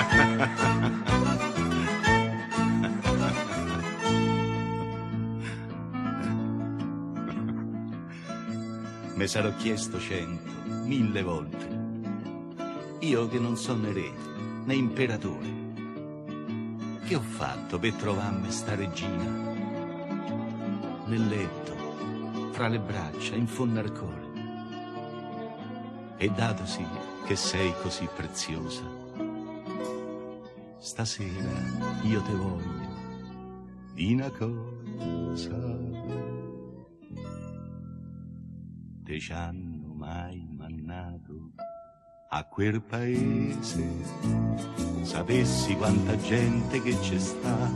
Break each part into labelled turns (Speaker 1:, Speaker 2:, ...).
Speaker 1: Me sarò chiesto cento, mille volte. Io che non sono né re né imperatore. Che ho fatto per trovarmi sta regina? Nel letto, fra le braccia, in fondo al cuore. E datosi che sei così preziosa, stasera io te voglio di una cosa. Te ci hanno mai mannato a quel paese? Sapessi quanta gente che c'è sta.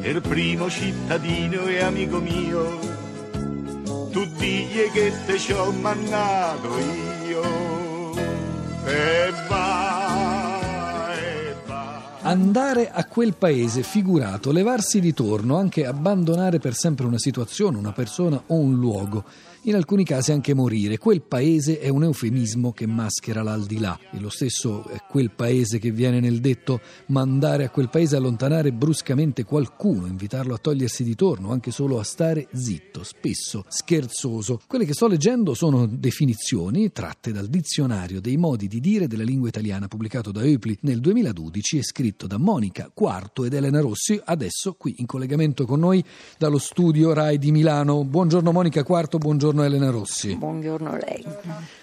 Speaker 1: Il primo cittadino e amico mio, tu digli che te ci ho mannato io. E e va.
Speaker 2: Andare a quel paese figurato, levarsi di torno, anche abbandonare per sempre una situazione, una persona o un luogo in alcuni casi anche morire. Quel paese è un eufemismo che maschera l'aldilà e lo stesso è quel paese che viene nel detto mandare a quel paese allontanare bruscamente qualcuno, invitarlo a togliersi di torno, anche solo a stare zitto, spesso scherzoso. Quelle che sto leggendo sono definizioni tratte dal dizionario dei modi di dire della lingua italiana pubblicato da Eupli nel 2012 e scritto da Monica Quarto ed Elena Rossi, adesso qui in collegamento con noi dallo studio RAI di Milano. Buongiorno Monica Quarto, buongiorno Elena Rossi.
Speaker 3: Buongiorno a lei.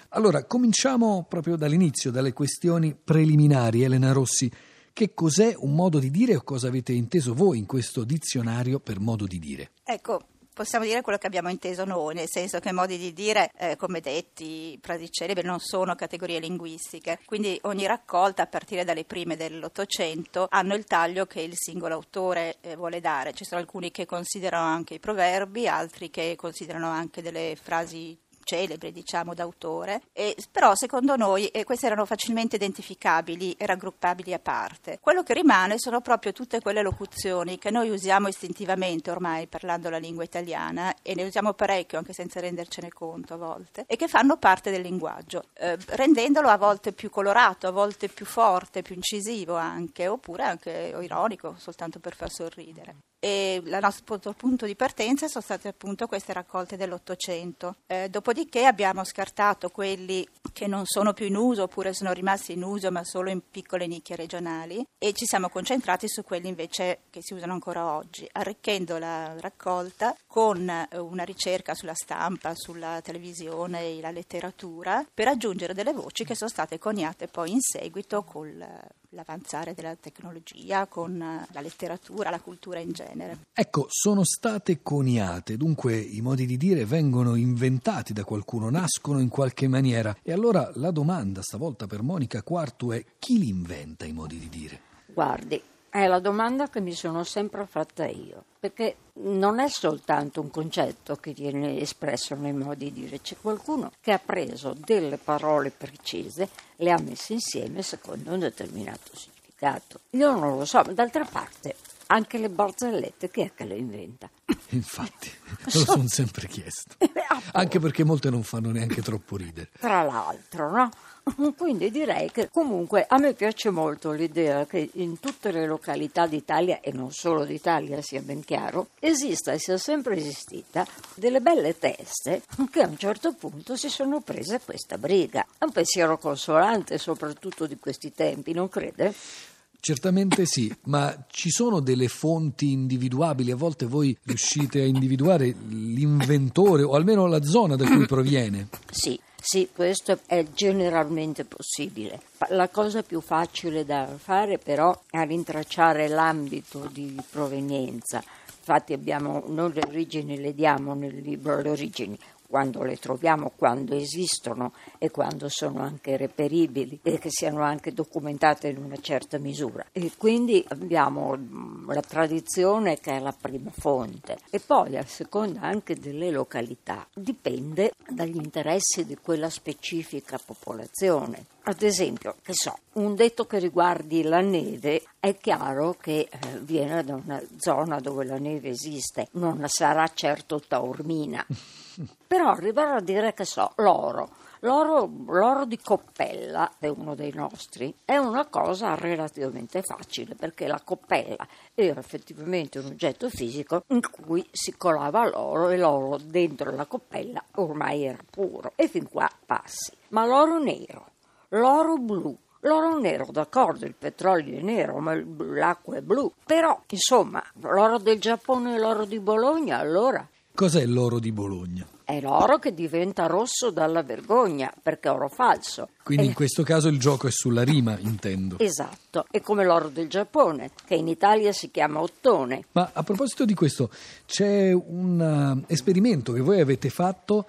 Speaker 2: Allora, cominciamo proprio dall'inizio, dalle questioni preliminari. Elena Rossi, che cos'è un modo di dire o cosa avete inteso voi in questo dizionario per modo di dire?
Speaker 3: Ecco, possiamo dire quello che abbiamo inteso noi, nel senso che modi di dire, eh, come detti, frasi celebri, non sono categorie linguistiche. Quindi ogni raccolta, a partire dalle prime dell'Ottocento, hanno il taglio che il singolo autore eh, vuole dare. Ci sono alcuni che considerano anche i proverbi, altri che considerano anche delle frasi celebri, diciamo, d'autore, e, però secondo noi eh, queste erano facilmente identificabili e raggruppabili a parte. Quello che rimane sono proprio tutte quelle locuzioni che noi usiamo istintivamente ormai parlando la lingua italiana e ne usiamo parecchio anche senza rendercene conto a volte e che fanno parte del linguaggio, eh, rendendolo a volte più colorato, a volte più forte, più incisivo anche, oppure anche ironico, soltanto per far sorridere e il nostro punto di partenza sono state appunto queste raccolte dell'Ottocento. Eh, dopodiché abbiamo scartato quelli che non sono più in uso oppure sono rimasti in uso ma solo in piccole nicchie regionali e ci siamo concentrati su quelli invece che si usano ancora oggi, arricchendo la raccolta con eh, una ricerca sulla stampa, sulla televisione e la letteratura per aggiungere delle voci che sono state coniate poi in seguito con l'avanzare della tecnologia, con la letteratura, la cultura in genere.
Speaker 2: Ecco, sono state coniate, dunque i modi di dire vengono inventati da qualcuno, nascono in qualche maniera. E allora la domanda stavolta per Monica Quartu è chi li inventa i modi di dire?
Speaker 4: Guardi, è la domanda che mi sono sempre fatta io, perché non è soltanto un concetto che viene espresso nei modi di dire, c'è qualcuno che ha preso delle parole precise, le ha messe insieme secondo un determinato significato. Io non lo so, ma d'altra parte anche le barzellette chi è che le inventa?
Speaker 2: Infatti, me lo sono sempre chiesto. Anche perché molte non fanno neanche troppo ridere.
Speaker 4: Tra l'altro, no? Quindi direi che comunque a me piace molto l'idea che in tutte le località d'Italia e non solo d'Italia, sia ben chiaro, esista e sia sempre esistita delle belle teste che a un certo punto si sono prese questa briga. È un pensiero consolante soprattutto di questi tempi, non crede?
Speaker 2: Certamente sì, ma ci sono delle fonti individuabili? A volte voi riuscite a individuare l'inventore o almeno la zona da cui proviene?
Speaker 4: Sì, sì, questo è generalmente possibile. La cosa più facile da fare però è rintracciare l'ambito di provenienza. Infatti abbiamo, noi le origini le diamo nel libro Le origini, quando le troviamo, quando esistono e quando sono anche reperibili e che siano anche documentate in una certa misura. E quindi abbiamo la tradizione che è la prima fonte e poi a seconda anche delle località dipende dagli interessi di quella specifica popolazione. Ad esempio, che so, un detto che riguardi la neve è chiaro che eh, viene da una zona dove la neve esiste, non sarà certo Taormina. Però arrivare a dire che so, l'oro. L'oro, l'oro di coppella, è uno dei nostri, è una cosa relativamente facile perché la coppella era effettivamente un oggetto fisico in cui si colava l'oro e l'oro dentro la coppella ormai era puro e fin qua passi. Ma l'oro nero, l'oro blu, L'oro nero, d'accordo, il petrolio è nero, ma l'acqua è blu. Però, insomma, l'oro del Giappone e l'oro di Bologna, allora?
Speaker 2: Cos'è l'oro di Bologna?
Speaker 4: È l'oro che diventa rosso dalla vergogna, perché è oro falso.
Speaker 2: Quindi
Speaker 4: E-
Speaker 2: in questo caso il gioco è sulla rima, intendo.
Speaker 4: Esatto, è come l'oro del Giappone, che in Italia si chiama ottone.
Speaker 2: Ma a proposito di questo, c'è un eh, esperimento che voi avete fatto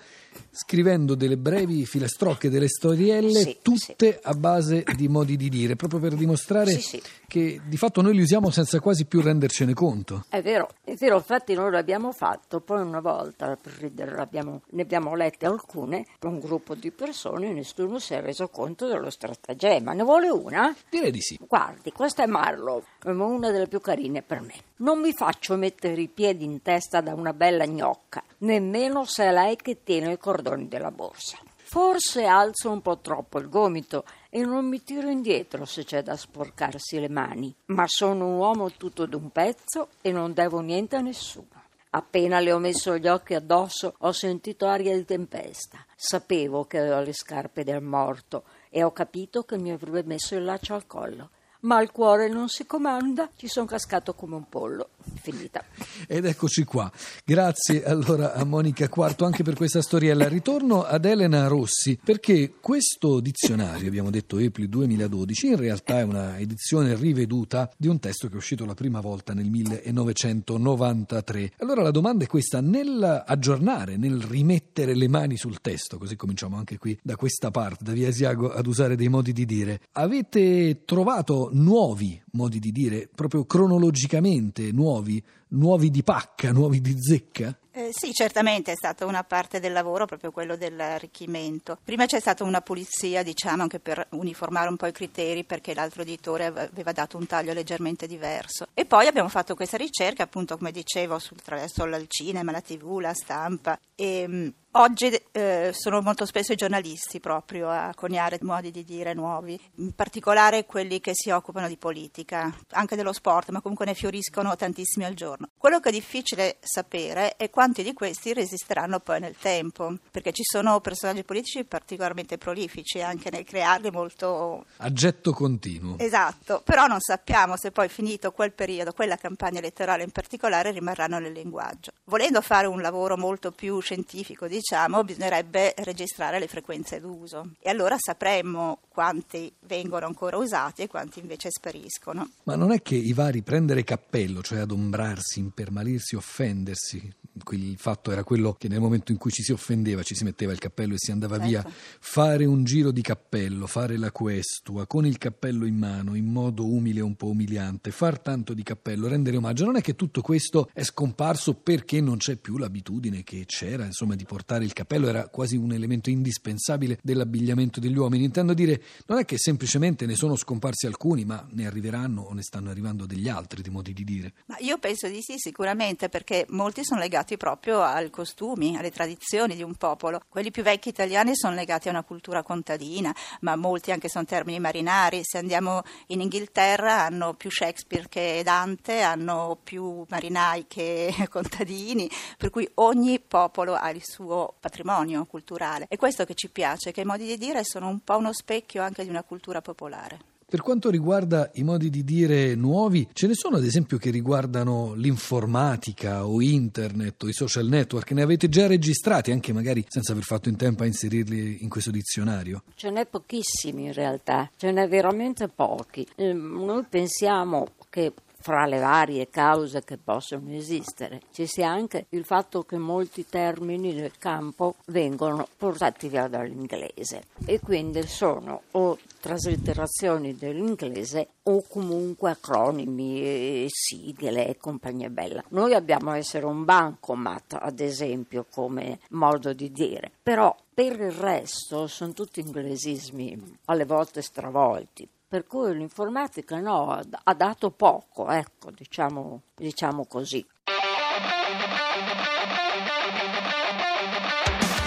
Speaker 2: scrivendo delle brevi filastrocche, delle storielle,
Speaker 4: Sì,
Speaker 2: tutte a base di modi di dire, proprio per dimostrare
Speaker 4: Sì, sì.
Speaker 2: che di fatto noi li usiamo senza quasi più rendercene conto.
Speaker 4: È vero, è vero, infatti noi l'abbiamo fatto, poi una volta per ridere ne abbiamo lette alcune un gruppo di persone e nessuno si è reso conto dello stratagemma. Ne vuole una?
Speaker 2: Direi di sì.
Speaker 4: Guardi, questa è Marlowe, ma una delle più carine per me. Non mi faccio mettere i piedi in testa da una bella gnocca, nemmeno se è lei che tiene i cordoni della borsa. Forse alzo un po' troppo il gomito e non mi tiro indietro se c'è da sporcarsi le mani, ma sono un uomo tutto d'un pezzo e non devo niente a nessuno. Appena le ho messo gli occhi addosso ho sentito aria di tempesta. Sapevo che aveva le scarpe del morto e ho capito che mi avrebbe messo il laccio al collo. Ma il cuore non si comanda, ci sono cascato come un pollo. Finita.
Speaker 2: Ed eccoci qua. Grazie allora a Monica Quarto anche per questa storiella. Ritorno ad Elena Rossi perché questo dizionario, abbiamo detto EPLI 2012, in realtà è una edizione riveduta di un testo che è uscito la prima volta nel 1993. Allora la domanda è questa, nel aggiornare, nel rimettere le mani sul testo, così cominciamo anche qui da questa parte, da Via Asiago ad usare dei modi di dire, avete trovato nuovi modi di dire, proprio cronologicamente nuovi, nuovi di pacca, nuovi di zecca?
Speaker 3: Eh, sì, certamente è stata una parte del lavoro proprio quello dell'arricchimento. Prima c'è stata una pulizia, diciamo, anche per uniformare un po' i criteri perché l'altro editore ave- aveva dato un taglio leggermente diverso. E poi abbiamo fatto questa ricerca, appunto, come dicevo, sul- attraverso il cinema, la tv, la stampa. E, mh, Oggi eh, sono molto spesso i giornalisti proprio a coniare modi di dire nuovi, in particolare quelli che si occupano di politica, anche dello sport, ma comunque ne fioriscono tantissimi al giorno. Quello che è difficile sapere è quanti di questi resisteranno poi nel tempo, perché ci sono personaggi politici particolarmente prolifici anche nel crearli molto
Speaker 2: Aggetto continuo.
Speaker 3: Esatto, però non sappiamo se poi finito quel periodo, quella campagna elettorale in particolare, rimarranno nel linguaggio. Volendo fare un lavoro molto più scientifico, diciamo, bisognerebbe registrare le frequenze d'uso e allora sapremmo quanti vengono ancora usati e quanti invece spariscono.
Speaker 2: Ma non è che i vari prendere cappello, cioè adombrarsi, impermalirsi, offendersi, il fatto era quello che nel momento in cui ci si offendeva ci si metteva il cappello e si andava
Speaker 3: Certo.
Speaker 2: via, fare un giro di cappello, fare la questua con il cappello in mano in modo umile e un po' umiliante, far tanto di cappello, rendere omaggio, non è che tutto questo è scomparso perché non c'è più l'abitudine che c'era, insomma, di portare il cappello, era quasi un elemento indispensabile dell'abbigliamento degli uomini. Intendo dire, non è che semplicemente ne sono scomparsi alcuni, ma ne arriveranno o ne stanno arrivando degli altri di modi di dire.
Speaker 3: Ma io penso di sì, sicuramente, perché molti sono legati proprio ai costumi, alle tradizioni di un popolo. Quelli più vecchi italiani sono legati a una cultura contadina, ma molti anche sono termini marinari. Se andiamo in Inghilterra hanno più Shakespeare che Dante, hanno più marinai che contadini, per cui ogni popolo ha il suo patrimonio culturale. E questo che ci piace, che i modi di dire sono un po' uno specchio anche di una cultura popolare.
Speaker 2: Per quanto riguarda i modi di dire nuovi, ce ne sono ad esempio che riguardano l'informatica o internet o i social network, ne avete già registrati anche magari senza aver fatto in tempo a inserirli in questo dizionario?
Speaker 4: Ce n'è pochissimi in realtà, ce n'è veramente pochi. Eh, Noi pensiamo che fra le varie cause che possono esistere ci sia anche il fatto che molti termini nel campo vengono portati via dall'inglese e quindi sono o traslitterazioni dell'inglese o comunque acronimi, sigle e compagnia bella. Noi abbiamo essere un bancomat, ad esempio, come modo di dire, però per il resto sono tutti inglesismi alle volte stravolti. Per cui l'informatica no, ha- dato poco, ecco, diciamo, diciamo così.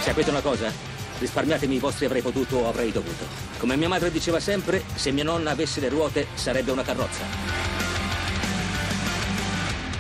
Speaker 5: Sapete una cosa? Risparmiatemi i vostri avrei potuto o avrei dovuto. Come mia madre diceva sempre, se mia nonna avesse le ruote sarebbe una carrozza.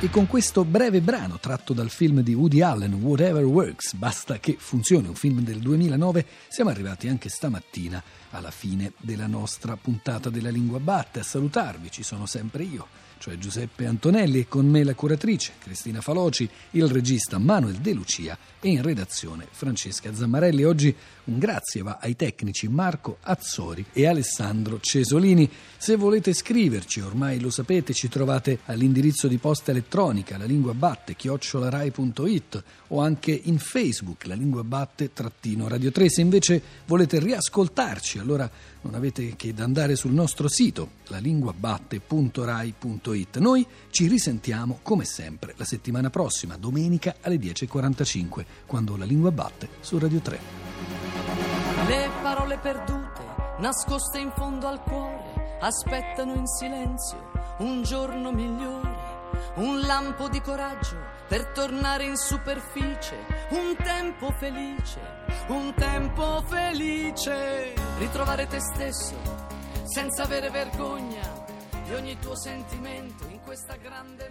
Speaker 2: E con questo breve brano tratto dal film di Woody Allen, Whatever Works, basta che funzioni, un film del 2009, siamo arrivati anche stamattina alla fine della nostra puntata della Lingua Batte. A salutarvi ci sono sempre io cioè Giuseppe Antonelli, e con me la curatrice Cristina Faloci, il regista Manuel De Lucia e in redazione Francesca Zammarelli. Oggi un grazie va ai tecnici Marco Azzori e Alessandro Cesolini. Se volete scriverci, ormai lo sapete, ci trovate all'indirizzo di posta elettronica la lingua batte chiocciolarai.it o anche in Facebook la lingua batte trattino Radio 3. Se invece volete riascoltarci, allora non avete che da andare sul nostro sito lalinguabatte.rai.it. Noi ci risentiamo come sempre la settimana prossima, domenica alle 10.45, quando la lingua batte su Radio 3.
Speaker 6: Le parole perdute, nascoste in fondo al cuore, aspettano in silenzio un giorno migliore un lampo di coraggio per tornare in superficie, un tempo felice, un tempo felice, ritrovare te stesso senza avere vergogna di ogni tuo sentimento in questa grande